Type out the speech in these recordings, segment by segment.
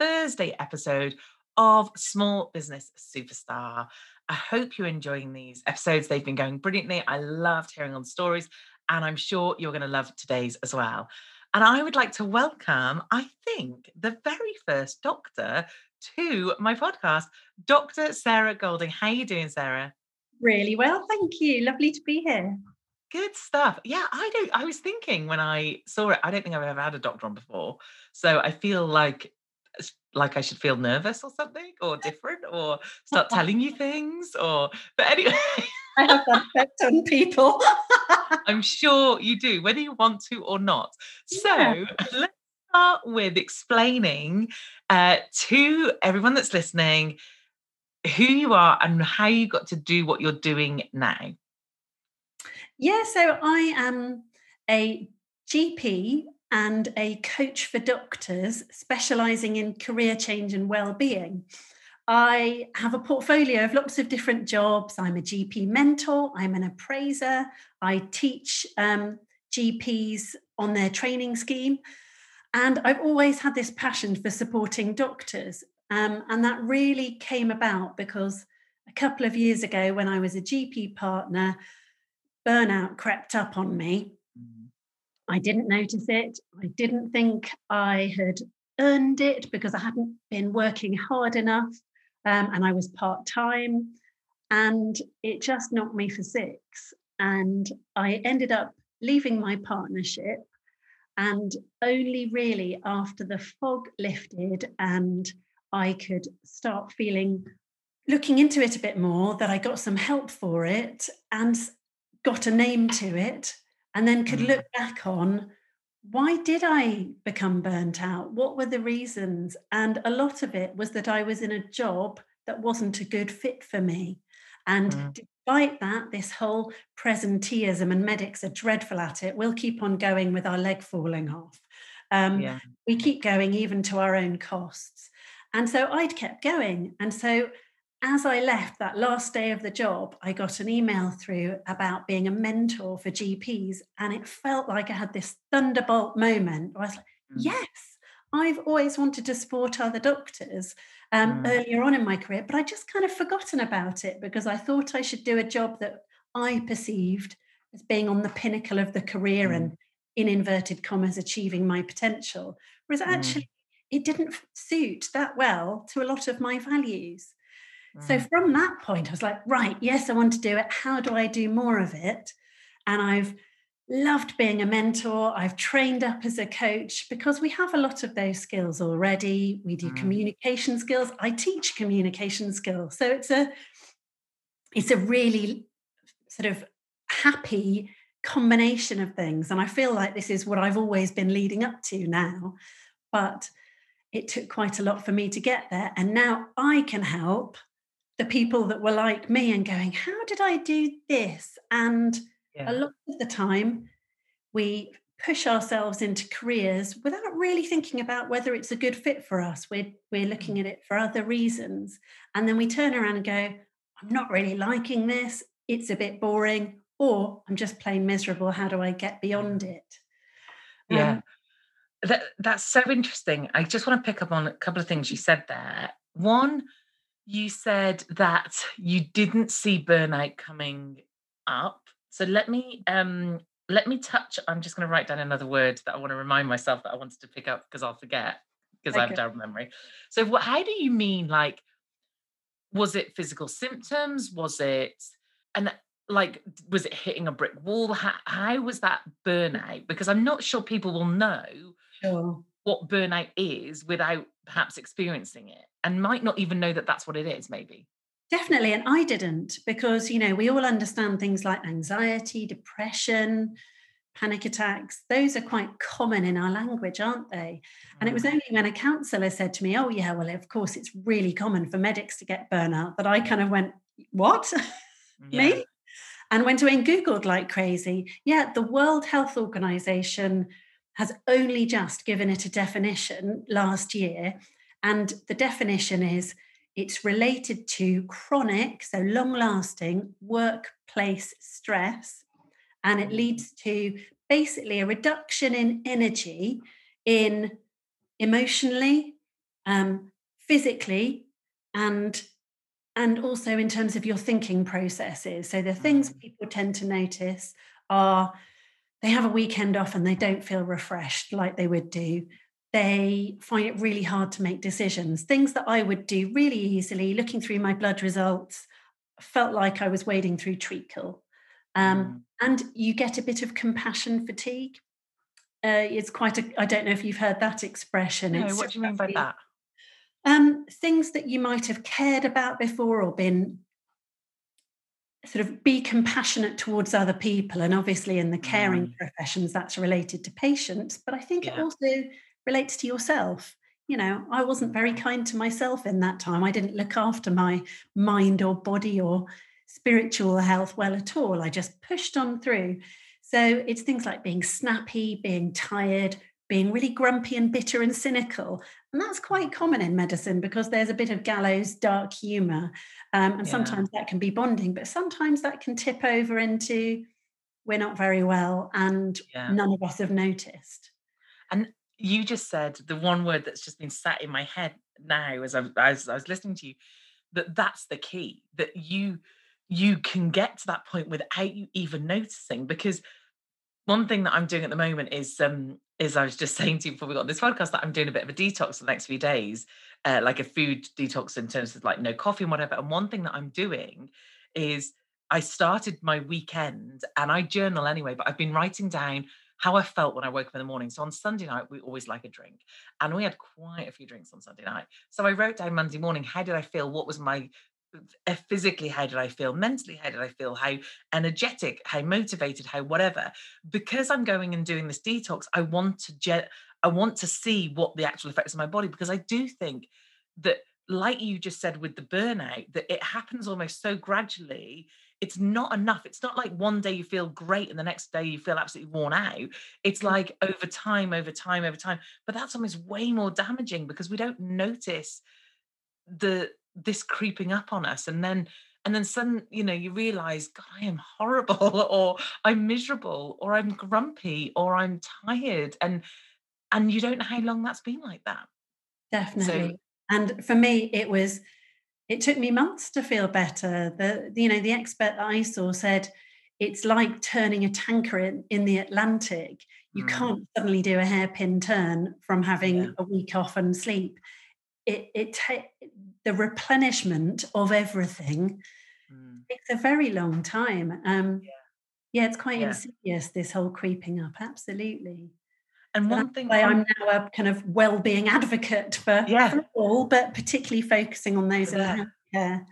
Thursday episode of Small Business Superstar. I hope you're enjoying these episodes. They've been going brilliantly. I loved hearing on stories, and I'm sure you're going to love today's as well. And I would like to welcome, I think, the very first doctor to my podcast, Dr. Sarah Golding. How are you doing, Sarah? Really well, thank you. Lovely to be here. Good stuff. Yeah, I don't. I was thinking when I saw it, I don't think I've ever had a doctor on before, so I feel like like I should feel nervous or something or different or start telling you things or but anyway I have that effect on people. I'm sure you do, whether you want to or not. So yeah. let's start with explaining uh, to everyone that's listening who you are and how you got to do what you're doing now. Yeah, so I am a GP and a coach for doctors specializing in career change and well-being. I have a portfolio of lots of different jobs. I'm a GP mentor, I'm an appraiser, I teach um, GPs on their training scheme. And I've always had this passion for supporting doctors. Um, and that really came about because a couple of years ago, when I was a GP partner, burnout crept up on me I didn't notice it. I didn't think I had earned it because I hadn't been working hard enough um, and I was part time. And it just knocked me for six. And I ended up leaving my partnership. And only really after the fog lifted and I could start feeling, looking into it a bit more, that I got some help for it and got a name to it and then could mm. look back on why did I become burnt out? What were the reasons? And a lot of it was that I was in a job that wasn't a good fit for me. And mm. despite that, this whole presenteeism and medics are dreadful at it. We'll keep on going with our leg falling off. Um, yeah. We keep going even to our own costs. And so I'd kept going. And so as I left that last day of the job, I got an email through about being a mentor for GPs. And it felt like I had this thunderbolt moment. I was like, mm. yes, I've always wanted to support other doctors um, mm. earlier on in my career, but I just kind of forgotten about it because I thought I should do a job that I perceived as being on the pinnacle of the career mm. and in inverted commas achieving my potential. Whereas mm. actually, it didn't suit that well to a lot of my values. Mm. So from that point, I was like, right, yes, I want to do it. How do I do more of it? And I've loved being a mentor. I've trained up as a coach because we have a lot of those skills already. We do mm. communication skills. I teach communication skills. So it's a it's a really sort of happy combination of things. And I feel like this is what I've always been leading up to now. But it took quite a lot for me to get there. And now I can help the people that were like me and going, How did I do this? And yeah. a lot of the time, we push ourselves into careers without really thinking about whether it's a good fit for us. We're, we're looking mm. at it for other reasons. And then we turn around and go, I'm not really liking this. It's a bit boring or I'm just plain miserable. How do I get beyond it? Yeah. Um, that, that's so interesting. I just want to pick up on a couple of things you said there. One, you said that you didn't see burnout coming up. So let me um let me touch. I'm just going to write down another word that I want to remind myself that I wanted to pick up because I'll forget because okay. I have terrible memory. So what how do you mean like was it physical symptoms? Was it and like was it hitting a brick wall how, how was that burnout because i'm not sure people will know sure. What burnout is without perhaps experiencing it and might not even know that that's what it is maybe definitely and i didn't because you know we all understand things like anxiety depression panic attacks those are quite common in our language aren't they and it was mm. only when a counselor said to me oh yeah well of course it's really common for medics to get burnout that i kind of went what yeah. me and went away and Googled like crazy. Yeah, the World Health Organization has only just given it a definition last year. And the definition is it's related to chronic, so long lasting workplace stress. And it leads to basically a reduction in energy in emotionally, um, physically, and and also in terms of your thinking processes. So the things mm. people tend to notice are they have a weekend off and they don't feel refreshed like they would do. They find it really hard to make decisions. Things that I would do really easily, looking through my blood results, felt like I was wading through treacle. Um, mm. And you get a bit of compassion fatigue. Uh, it's quite a, I don't know if you've heard that expression. No, what do you mean by that? Um, things that you might have cared about before or been sort of be compassionate towards other people. And obviously, in the caring mm. professions, that's related to patients, but I think yeah. it also relates to yourself. You know, I wasn't very kind to myself in that time. I didn't look after my mind or body or spiritual health well at all. I just pushed on through. So it's things like being snappy, being tired, being really grumpy and bitter and cynical. And that's quite common in medicine because there's a bit of gallows dark humor. Um, and yeah. sometimes that can be bonding, but sometimes that can tip over into we're not very well and yeah. none of us have noticed. And you just said the one word that's just been sat in my head now as I, as I was listening to you that that's the key that you you can get to that point without you even noticing because one thing that I'm doing at the moment is um is I was just saying to you before we got on this podcast that I'm doing a bit of a detox for the next few days, uh, like a food detox in terms of like no coffee and whatever. And one thing that I'm doing is I started my weekend and I journal anyway, but I've been writing down how I felt when I woke up in the morning. So on Sunday night, we always like a drink. And we had quite a few drinks on Sunday night. So I wrote down Monday morning, how did I feel? What was my Eh, physically how did i feel? Mentally how did i feel? How energetic how motivated how whatever? Because i'm going and doing this detox i want to jet i want to see what the actual effects of my body because i do think that like you just said with the burnout that it happens almost so gradually it's not enough. It's not like one day you feel great and the next day you feel absolutely worn out. It's mm. like over time over time over time. But that's almost way more damaging because we don't notice the this creeping up on us and then and then sudden you know you realize god i am horrible or i'm miserable or i'm grumpy or i'm tired and and you don't know how long that's been like that definitely so, and for me it was it took me months to feel better the you know the expert that i saw said it's like turning a tanker in, in the Atlantic. You mm. can't suddenly do a hairpin turn from having yeah. a week off and sleep. It, it ta- the replenishment of everything mm. takes a very long time. Um, yeah. yeah. it's quite yeah. insidious. This whole creeping up, absolutely. And one thing why I'm now a kind of well-being advocate for, yeah. for all, but particularly focusing on those yeah. in the healthcare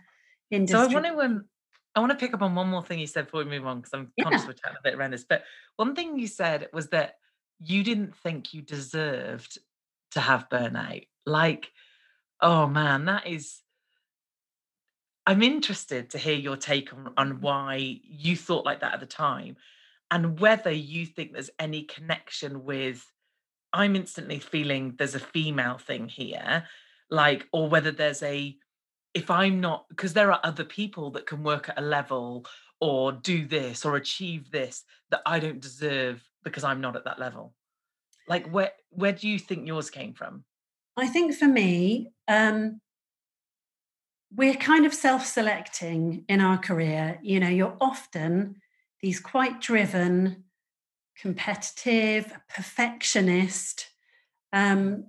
industry. So I want to um, I want to pick up on one more thing you said before we move on because I'm yeah. conscious we're chatting a bit around this. But one thing you said was that you didn't think you deserved to have burnout. Like, oh man, that is. I'm interested to hear your take on, on mm-hmm. why you thought like that at the time and whether you think there's any connection with i'm instantly feeling there's a female thing here like or whether there's a if i'm not because there are other people that can work at a level or do this or achieve this that i don't deserve because i'm not at that level like where where do you think yours came from i think for me um we're kind of self-selecting in our career you know you're often these quite driven, competitive, perfectionist, um,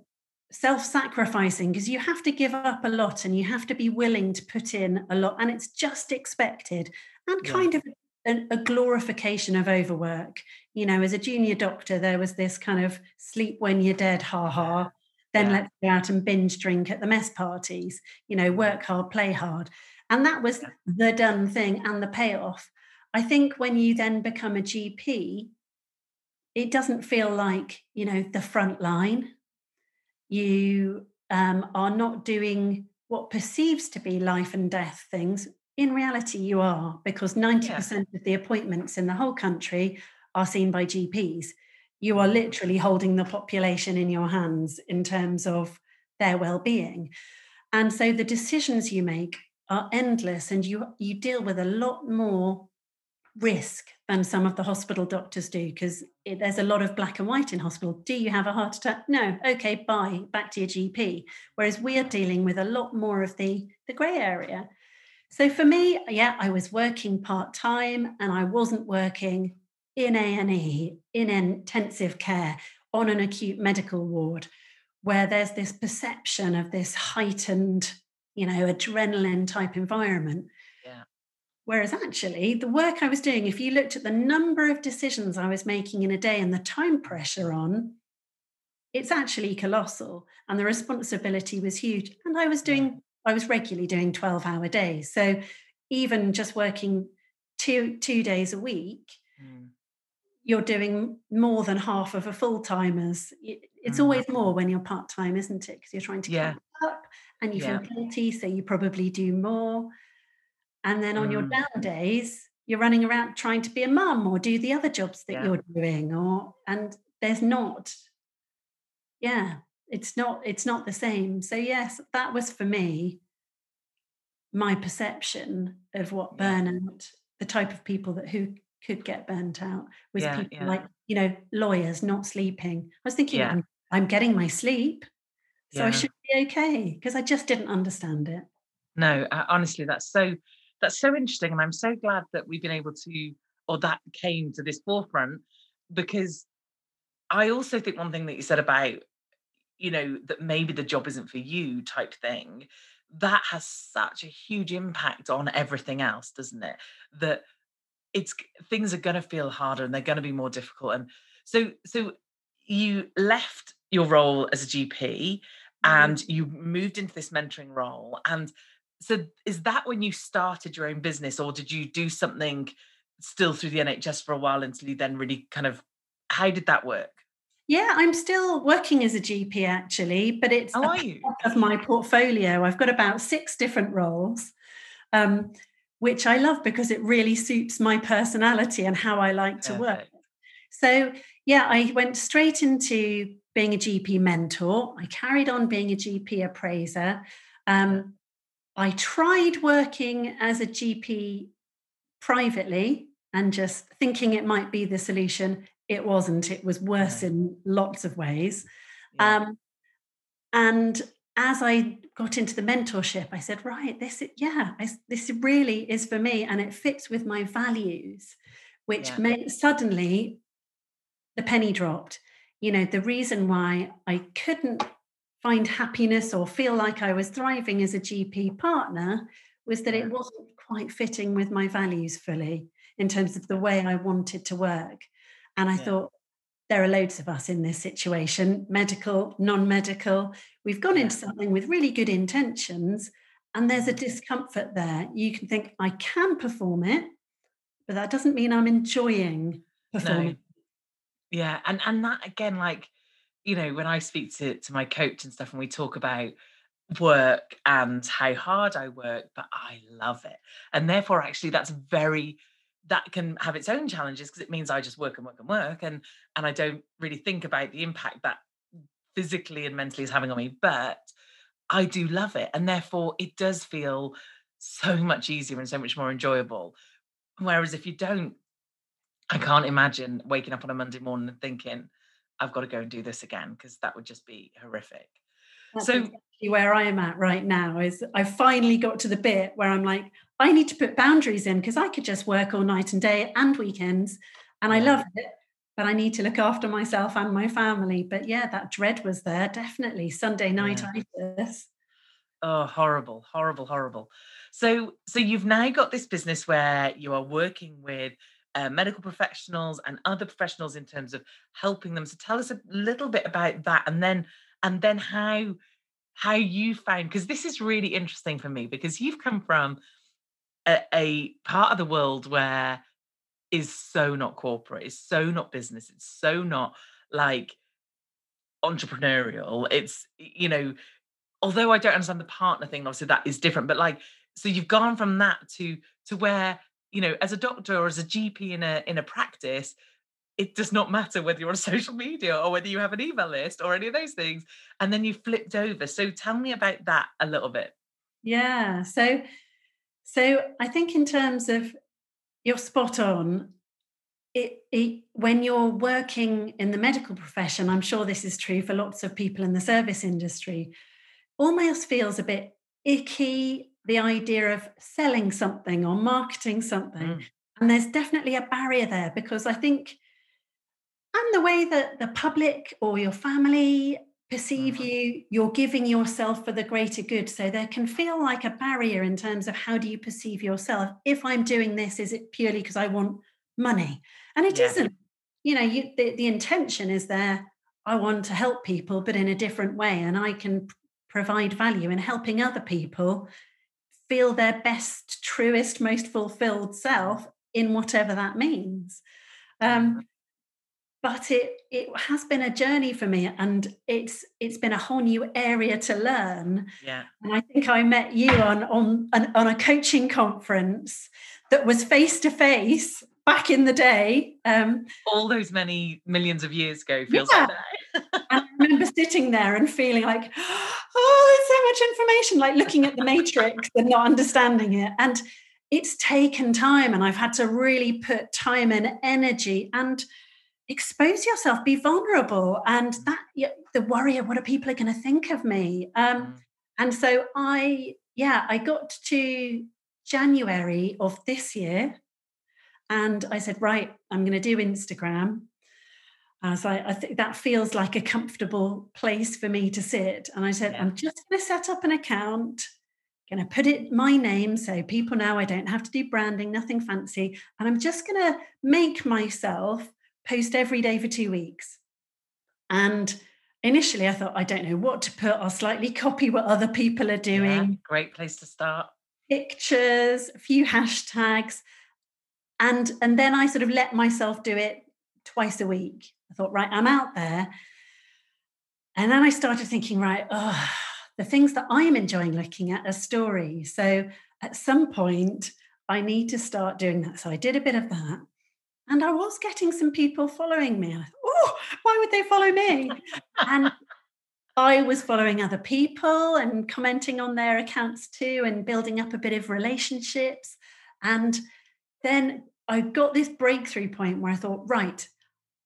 self sacrificing, because you have to give up a lot and you have to be willing to put in a lot, and it's just expected and yeah. kind of a glorification of overwork. You know, as a junior doctor, there was this kind of sleep when you're dead, ha ha. Then yeah. let's go out and binge drink at the mess parties, you know, work hard, play hard. And that was the done thing and the payoff. I think when you then become a GP, it doesn't feel like, you know, the front line. You um, are not doing what perceives to be life and death things. In reality, you are, because 90% yeah. of the appointments in the whole country are seen by GPs. You are mm. literally holding the population in your hands in terms of their well-being. And so the decisions you make are endless and you you deal with a lot more risk than some of the hospital doctors do because there's a lot of black and white in hospital. Do you have a heart attack? No. Okay, bye. Back to your GP. Whereas we are dealing with a lot more of the the grey area. So for me, yeah, I was working part time and I wasn't working in A and E in intensive care on an acute medical ward where there's this perception of this heightened, you know, adrenaline type environment Yeah. Whereas actually, the work I was doing, if you looked at the number of decisions I was making in a day and the time pressure on, it's actually colossal. And the responsibility was huge. And I was doing, I was regularly doing 12 hour days. So even just working two, two days a week, mm. You're doing more than half of a full timer's. It's mm. always more when you're part time, isn't it? Because you're trying to yeah. up and you yeah. feel guilty. So you probably do more. And then on mm. your down days, you're running around trying to be a mum or do the other jobs that yeah. you're doing, or and there's not, yeah, it's not, it's not the same. So yes, that was for me my perception of what burnout, the type of people that who could get burnt out was yeah, people yeah. like, you know, lawyers not sleeping. I was thinking, I'm, I'm getting my sleep. So I should be okay because I just didn't understand it. No, uh, honestly, that's so that's so interesting. And I'm so glad that we've been able to, or that came to this forefront, because I also think one thing that you said about, you know, that maybe the job isn't for you type thing, that has such a huge impact on everything else, doesn't it? That it's things are going to feel harder and they're going to be more difficult. And so, so you left your role as a GP mm-hmm. and you moved into this mentoring role and so is that when you started your own business or did you do something still through the NHS for a while until you then really kind of how did that work? Yeah, I'm still working as a GP actually, but it's How part of my portfolio. I've got about six different roles, um, which I love because it really suits my personality and how I like to work. So yeah, I went straight into being a GP mentor. I carried on being a GP appraiser. Um, I tried working as a GP privately and just thinking it might be the solution. It wasn't, it was worse in lots of ways. Yeah. Um, and as I got into the mentorship, I said, right, this, yeah, I, this really is for me and it fits with my values which yeah. meant suddenly the penny dropped. You know, the reason why I couldn't find happiness or feel like I was thriving as a GP partner was that it wasn't quite fitting with my values fully in terms of the way I wanted to work. And I yeah. thought, there are loads of us in this situation medical, non medical. We've gone into something with really good intentions, and there's a mm. discomfort there. You can think, I can perform it, but that doesn't mean I'm enjoying performing. No. Yeah. And and that again, like, you know, when I speak to, to my coach and stuff, and we talk about work and how hard I work, but I love it. And therefore, actually, that's very that can have its own challenges because it means I just work and work and work and and I don't really think about the impact that physically and mentally is having on me but I do love it and therefore it does feel so much easier and so much more enjoyable. Whereas if you don't I can't imagine waking up on a Monday morning and thinking I've got to go and do this again because that would just be horrific. That's so exactly where I am at right now is I finally got to the bit where I'm like I need to put boundaries in because I could just work all night and day and weekends and I love it. But I need to look after myself and my family. But yeah, that dread was there, definitely. Sunday night yeah. Oh, horrible, horrible, horrible. So, so you've now got this business where you are working with uh, medical professionals and other professionals in terms of helping them. So, tell us a little bit about that, and then, and then how how you found because this is really interesting for me because you've come from a, a part of the world where is so not corporate, it's so not business, it's so not like entrepreneurial. It's, you know, although I don't understand the partner thing, obviously that is different, but like, so you've gone from that to to where, you know, as a doctor or as a GP in a in a practice, it does not matter whether you're on social media or whether you have an email list or any of those things. And then you flipped over. So tell me about that a little bit. Yeah. So so I think in terms of you're spot on. It, it, when you're working in the medical profession, I'm sure this is true for lots of people in the service industry, almost feels a bit icky the idea of selling something or marketing something. Mm. And there's definitely a barrier there because I think, and the way that the public or your family perceive mm-hmm. you you're giving yourself for the greater good. So there can feel like a barrier in terms of how do you perceive yourself? If i'm doing this is it purely because i want money? And it yeah. not you know you, the, the intention is there. I want to help people but in a different way and i can provide value in helping other people feel their best truest most fulfilled self in whatever that means. Um, mm-hmm but it it has been a journey for me and it's it's been a whole new area to learn. Yeah. And i think i met you on on an, on a coaching conference that was face to face back in the day um, all those many millions of years ago feels yeah. like that i remember sitting there and feeling like oh there's so much information like looking at the matrix and not understanding it. And it's taken time and i've had to really put time and energy and expose yourself, be vulnerable, and that the worry of what are people are going to think of me. Um, mm. And so I, yeah, I got to January of this year, and I said, right, I'm going to do Instagram. Uh, so I, I think that feels like a comfortable place for me to sit. And I said, yeah. I'm just going to set up an account going to put it my name so people know I don't have to do branding, nothing fancy. And I'm just going to make myself post every day for two weeks. And initially I thought, I don't know what to put. I'll slightly copy what other people are doing. Yeah, great place to start. Pictures, a few hashtags. And, and then I sort of let myself do it twice a week. I thought, right, I'm out there. And then I started thinking, right, oh, the things that I'm enjoying looking at are stories. So at some point, I need to start doing that. So I did a bit of that. And I was getting some people following me. I thought, oh, why would they follow me? and I was following other people and commenting on their accounts too and building up a bit of relationships. And then I got this breakthrough point where I thought, right,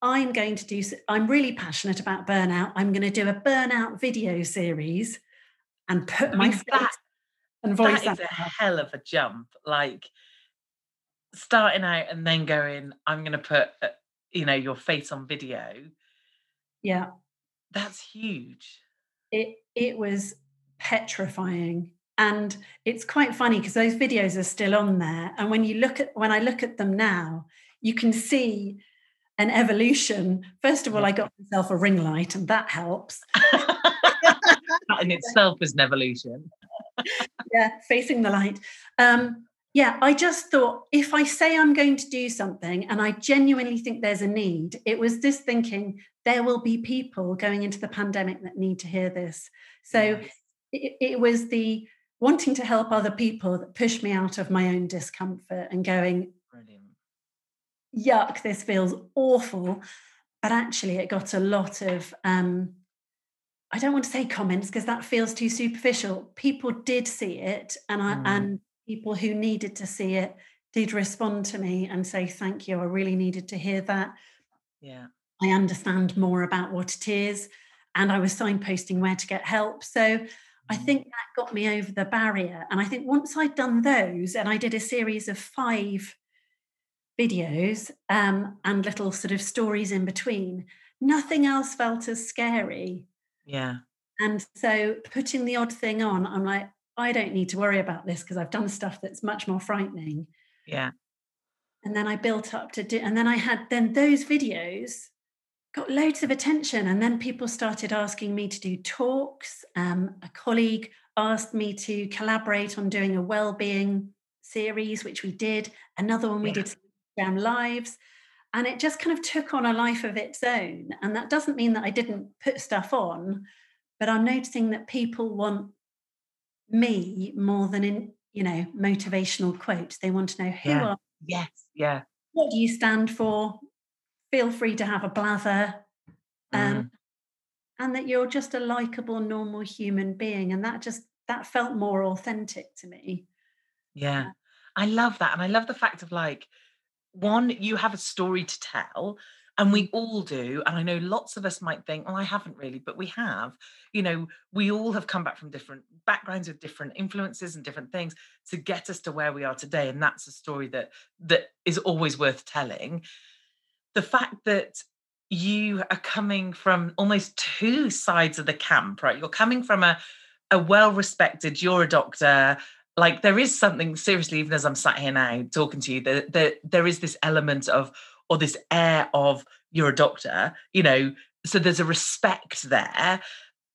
I'm going to do, I'm really passionate about burnout. I'm going to do a burnout video series and put I mean, my face and voice. That is a hell of a jump. Like, starting out and then going, I'm going to put, uh, you know, your face on video. Yeah. That's huge. It it was petrifying. And it's quite funny because those videos are still on there. And when you look at when I look at them now, you can see an evolution. First of all, I got myself a ring light, and that helps. that in itself is an evolution. yeah, facing the light. Um, yeah, I just thought if I say I'm going to do something and I genuinely think there's a need, it was this thinking there will be people going into the pandemic that need to hear this. So it, it was the wanting to help other people that pushed me out of my own discomfort and going, Brilliant. yuck, this feels awful. But actually, it got a lot of, um, I don't want to say comments because that feels too superficial. People did see it, and I, mm. and people who needed to see it did respond to me and say, Thank you. I really needed to hear that. Yeah. I understand more about what it is. And I was signposting where to get help. So I think mm. that got me over the barrier. And I think once I'd done those, and I did a series of five videos um, and little sort of stories in between, nothing else felt as scary. Yeah. And so putting the odd thing on, I'm like, I don't need to worry about this because I've done stuff that's much more frightening. Yeah. And then I built up to do, and then I had, then those videos got loads of attention. And then people started asking me to do talks. Um, a colleague asked me to collaborate on doing a well-being series, which we did. Another one we yeah. did lives. And it just kind of took on a life of its own. And that doesn't mean that I didn't put stuff on, but I'm noticing that people want me more than in you know motivational quotes they want to know who yeah. are yes. Yeah. What do you stand for? Feel free to have a blather um, mm. and that you're just a likable normal human being and that just that felt more authentic to me. Yeah. I love that and i love the fact of like one you have a story to tell and we all do and i know lots of us might think well i haven't really but we have. You know we all have come back from different backgrounds with different influences and different things to get us to where we are today and that's a story that that is always worth telling. The fact that you are coming from almost two sides of the camp right? You're coming from a a well respected you're a doctor. Like there is something seriously even as i'm sat here now talking to you that, that there is this element of or this air of you're a doctor, you know, so there's a respect there.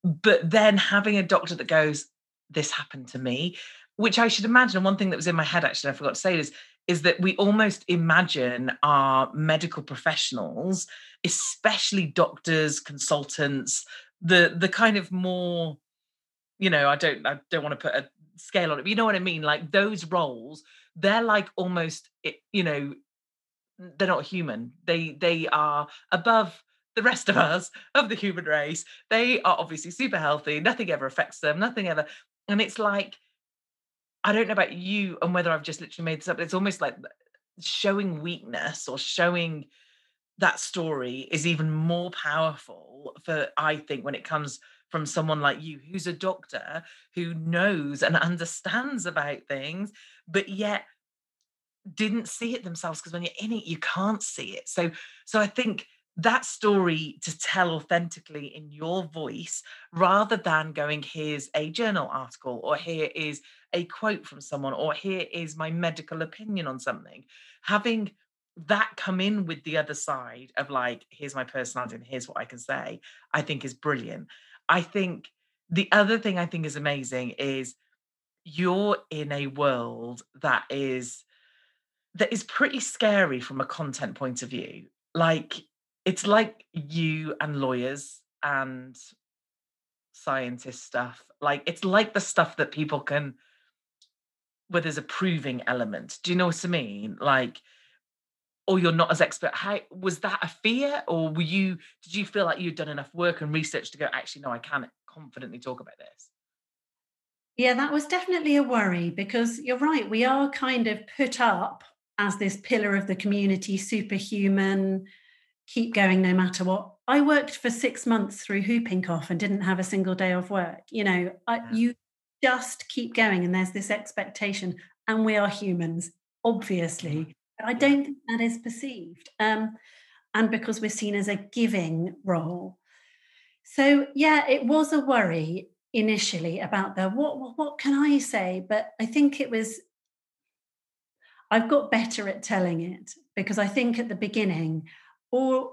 But then having a doctor that goes, this happened to me, which I should imagine. One thing that was in my head, actually, I forgot to say this, is that we almost imagine our medical professionals, especially doctors, consultants, the the kind of more, you know, I don't I don't want to put a scale on it, but you know what I mean? Like those roles, they're like almost, you know, they're not human. They they are above the rest of us of the human race. They are obviously super healthy. Nothing ever affects them. Nothing ever. And it's like I don't know about you and whether I've just literally made this up. It's almost like showing weakness or showing that story is even more powerful for I think when it comes from someone like you who's a doctor who knows and understands about things but yet didn't see it themselves because when you're in it you can't see it. So so i think that story to tell authentically in your voice rather than going here's a journal article or here is a quote from someone or here is my medical opinion on something. Having that come in with the other side of like here's my personality and here's what i can say i think is brilliant. I think the other thing i think is amazing is you're in a world that is that is pretty scary from a content point of view. Like it's like you and lawyers and scientist stuff. Like it's like the stuff that people can where there's a proving element. Do you know what I mean? Like or you're not as expert. How was that a fear? Or were you did you feel like you'd done enough work and research to go, actually, no, I can confidently talk about this? Yeah, that was definitely a worry because you're right. We are kind of put up as this pillar of the community, superhuman, keep going no matter what. I worked for six months through whooping cough and didn't have a single day of work. You know, I, you just keep going, and there's this expectation, and we are humans, obviously. But I don't think that is perceived. Um, and because we're seen as a giving role. So yeah, it was a worry initially about the what what can I say? But I think it was I've got better at telling it because I think at the beginning, or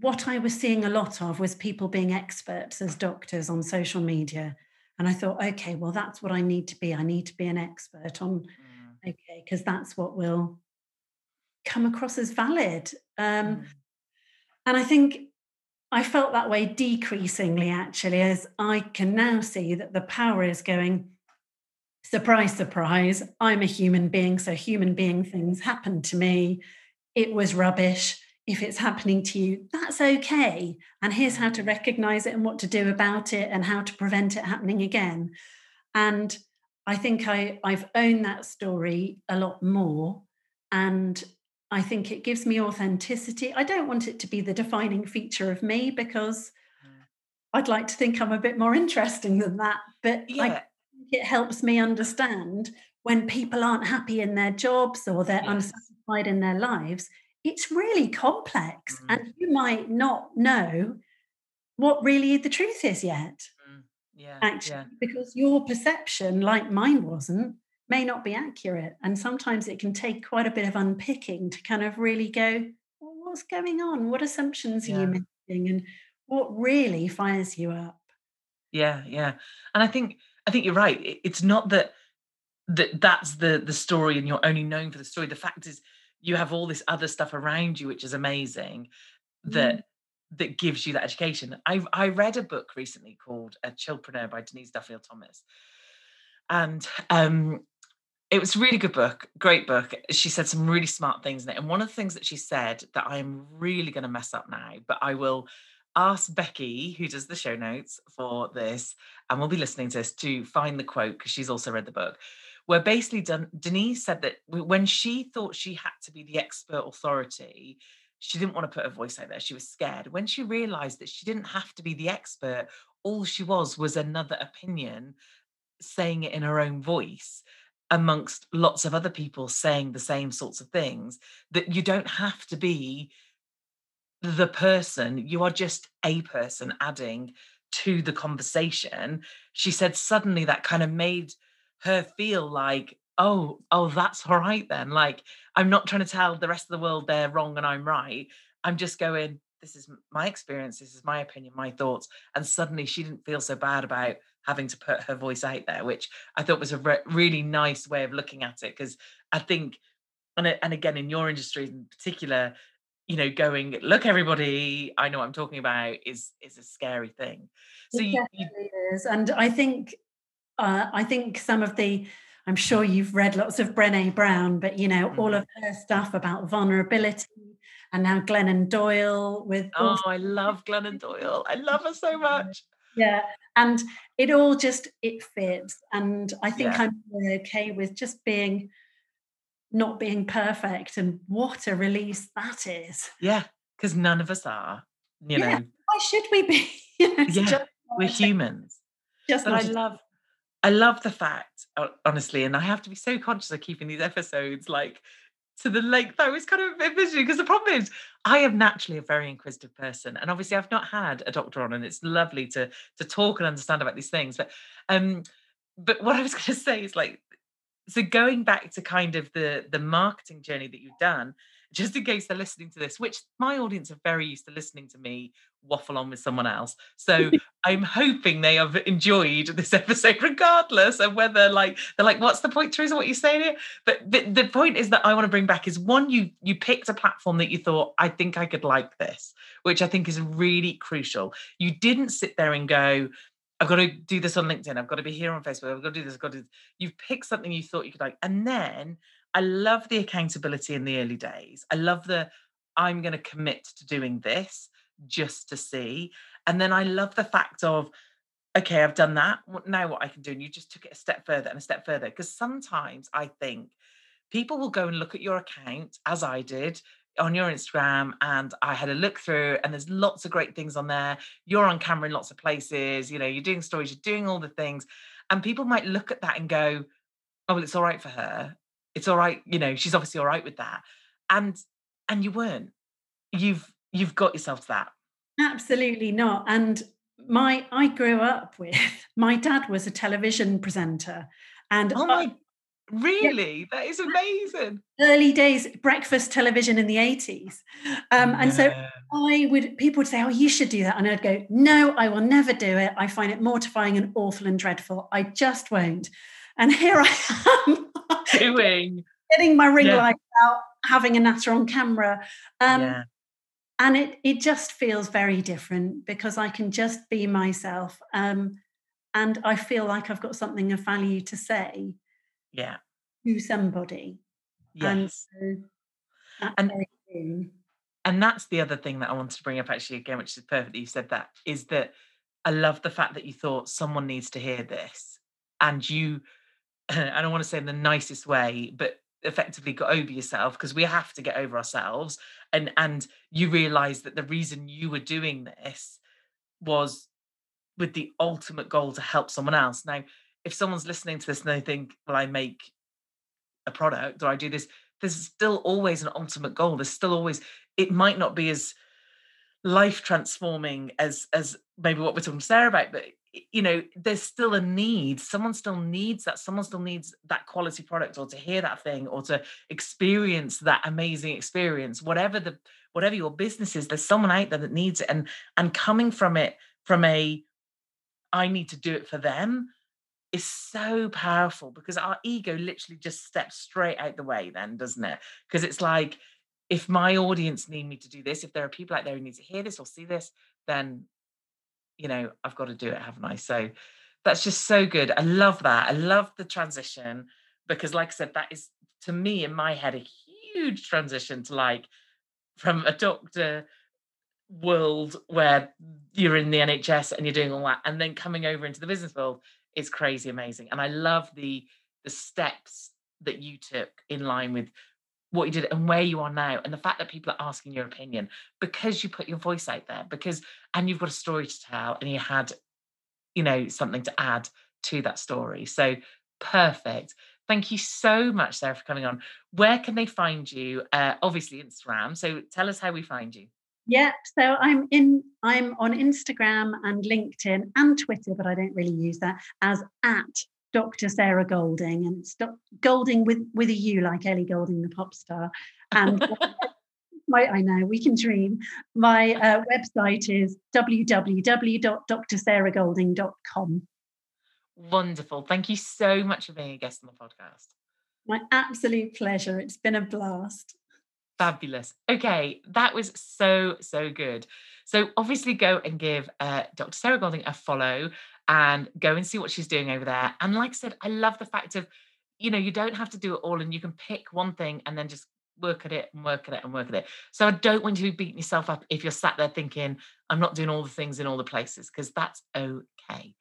what I was seeing a lot of was people being experts as doctors on social media. And I thought, okay, well, that's what I need to be. I need to be an expert on, mm. okay, because that's what will come across as valid. Um, mm. And I think I felt that way decreasingly, actually, as I can now see that the power is going, surprise, surprise, I'm a human being. So human being things happen to me. It was rubbish. If it's happening to you, that's okay. And here's how to recognize it and what to do about it and how to prevent it happening again. And I think I, I've owned that story a lot more. And I think it gives me authenticity. I don't want it to be the defining feature of me because mm. I'd like to think I'm a bit more interesting than that. But yeah. It helps me understand when people aren't happy in their jobs or they're yes. unsatisfied in their lives. It's really complex, mm. and you might not know what really the truth is yet. Mm. Yeah, actually, yeah. because your perception, like mine wasn't, may not be accurate. And sometimes it can take quite a bit of unpicking to kind of really go, well, what's going on? What assumptions yeah. are you making? And what really fires you up? Yeah, yeah. And I think I think you're right. It's not that that that's the the story and you're only known for the story. The fact is you have all this other stuff around you which is amazing that mm. that gives you that education. I I read a book recently called A Chillpreneur by Denise Duffield Thomas. And um it was a really good book, great book. She said some really smart things in it. And one of the things that she said that I'm really going to mess up now, but I will ask Becky, who does the show notes for this, and we'll be listening to this to find the quote because she's also read the book. Where basically Denise said that when she thought she had to be the expert authority, she didn't want to put her voice out there. She was scared. When she realized that she didn't have to be the expert, all she was was another opinion saying it in her own voice amongst lots of other people saying the same sorts of things that you don't have to be the person you are just a person adding to the conversation. She said suddenly that kind of made her feel like oh oh that's all right then. Like i'm not trying to tell the rest of the world they're wrong and i'm right. I'm just going this is my experience this is my opinion my thoughts. And suddenly she didn't feel so bad about having to put her voice out there, which I thought was a re- really nice way of looking at it. Because I think, and, and again, in your industry in particular, you know, going, look, everybody, I know what I'm talking about is is a scary thing. So it you, you, is, and I think, uh, I think some of the, I'm sure you've read lots of Brené Brown, but you know, mm-hmm. all of her stuff about vulnerability and now Glennon Doyle with. Oh, I love Glennon Doyle. I love her so much yeah and it all just it fits and i think yeah. i'm really okay with just being not being perfect and what a release that is yeah because none of us are you yeah. know why should we be yeah we're humans just but i love i love the fact honestly and i have to be so conscious of keeping these episodes like to the length I was kind of envisioning. Because the problem is, I am naturally a very inquisitive person, and obviously, I've not had a doctor on, and it's lovely to to talk and understand about these things. But um, but what I was going to say is like, so going back to kind of the the marketing journey that you've done, just in case they're listening to this, which my audience are very used to listening to me waffle on with someone else. So I'm hoping they have enjoyed this episode, regardless of whether like they're like, what's the point, Teresa? What you're saying here? But the, the point is that I want to bring back is one, you you picked a platform that you thought, I think I could like this, which I think is really crucial. You didn't sit there and go, I've got to do this on LinkedIn. I've got to be here on Facebook. I've got to do this. I've got to. You've picked something you thought you could like, and then I love the accountability in the early days. I love the I'm going to commit to doing this just to see. And then I love the fact of, okay, I've done that. Now what I can do? And you just took it a step further and a step further. Because sometimes I think people will go and look at your account, as I did on your Instagram, and I had a look through, and there's lots of great things on there. You're on camera in lots of places, you know, you're doing stories, you're doing all the things. And people might look at that and go, oh, well, it's all right for her it's all right, you know, she's obviously all right with that. and and you weren't. You've you've got yourself to that. Absolutely not. And my I grew up with my dad was a television presenter and oh my really? That is amazing. Early days breakfast television in the 80s um, and so i would people would say oh you should do that. And i'd go no i will never do it. I find it mortifying and awful and dreadful. I just won't. And here i am doing. getting my ring yeah. light out having a natter on camera. Um, yeah. and it it just feels very different because I can just be myself, um, and I feel like I've got something of value to say, yeah, to somebody. Yes, and so and, and that's the other thing that I wanted to bring up actually again, which is perfect that you said that is that I love the fact that you thought someone needs to hear this, and you. I don't want to say in the nicest way, but effectively got over yourself because we have to get over ourselves and and you realize that the reason you were doing this was with the ultimate goal to help someone else now if someone's listening to this and they think well i make a product or i do this there's still always an ultimate goal. There's still always it might not be as life transforming as as maybe what we're talking to sarah about but you know there's still a need. Someone still needs that. Someone still needs that quality product or to hear that thing or to experience that amazing experience. Whatever the whatever your business is there's someone out there that needs it and and coming from it from a i need to do it for them is so powerful because our ego literally just steps straight out the way then doesn't it because it's like if my audience need me to do this if there are people out there who need to hear this or see this then you know, I've got to do it, haven't I? So that's just so good. I love that. I love the transition because, like I said, that is to me in my head a huge transition to like from a doctor world where you're in the NHS and you're doing all that, and then coming over into the business world is crazy amazing. And I love the the steps that you took in line with what you did and where you are now and the fact that people are asking your opinion because you put your voice out there because and you've got a story to tell and you had you know something to add to that story so perfect. Thank you so much sarah for coming on. Where can they find you? Uh, obviously instagram so tell us how we find you yeah, so I'm in I'm on Instagram and LinkedIn and Twitter, but I don't really use that as at Dr. Sarah Goulding, and it's Goulding with with a U, like Ellie Goulding the pop star. And my, I know we can dream. My uh, website is www.drsarahgoulding.com. Wonderful. Thank you so much for being a guest on the podcast. My absolute pleasure. It's been a blast. Fabulous. Okay, that was so, so good. So obviously go and give uh, Dr. Sarah Goulding a follow and go and see what she's doing over there. And like I said, I love the fact of, you know, you don't have to do it all and you can pick one thing and then just work at it and work at it and work at it. So I don't want you to be beating yourself up if you're sat there thinking, I'm not doing all the things in all the places, because that's okay.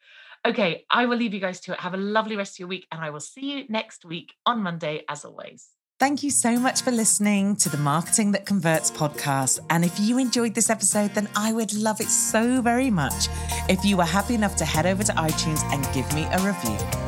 Okay, I will leave you guys to it. Have a lovely rest of your week, and I will see you next week on Monday, as always. Thank you so much for listening to the Marketing That Converts podcast. And if you enjoyed this episode, then I would love it so very much if you were happy enough to head over to iTunes and give me a review.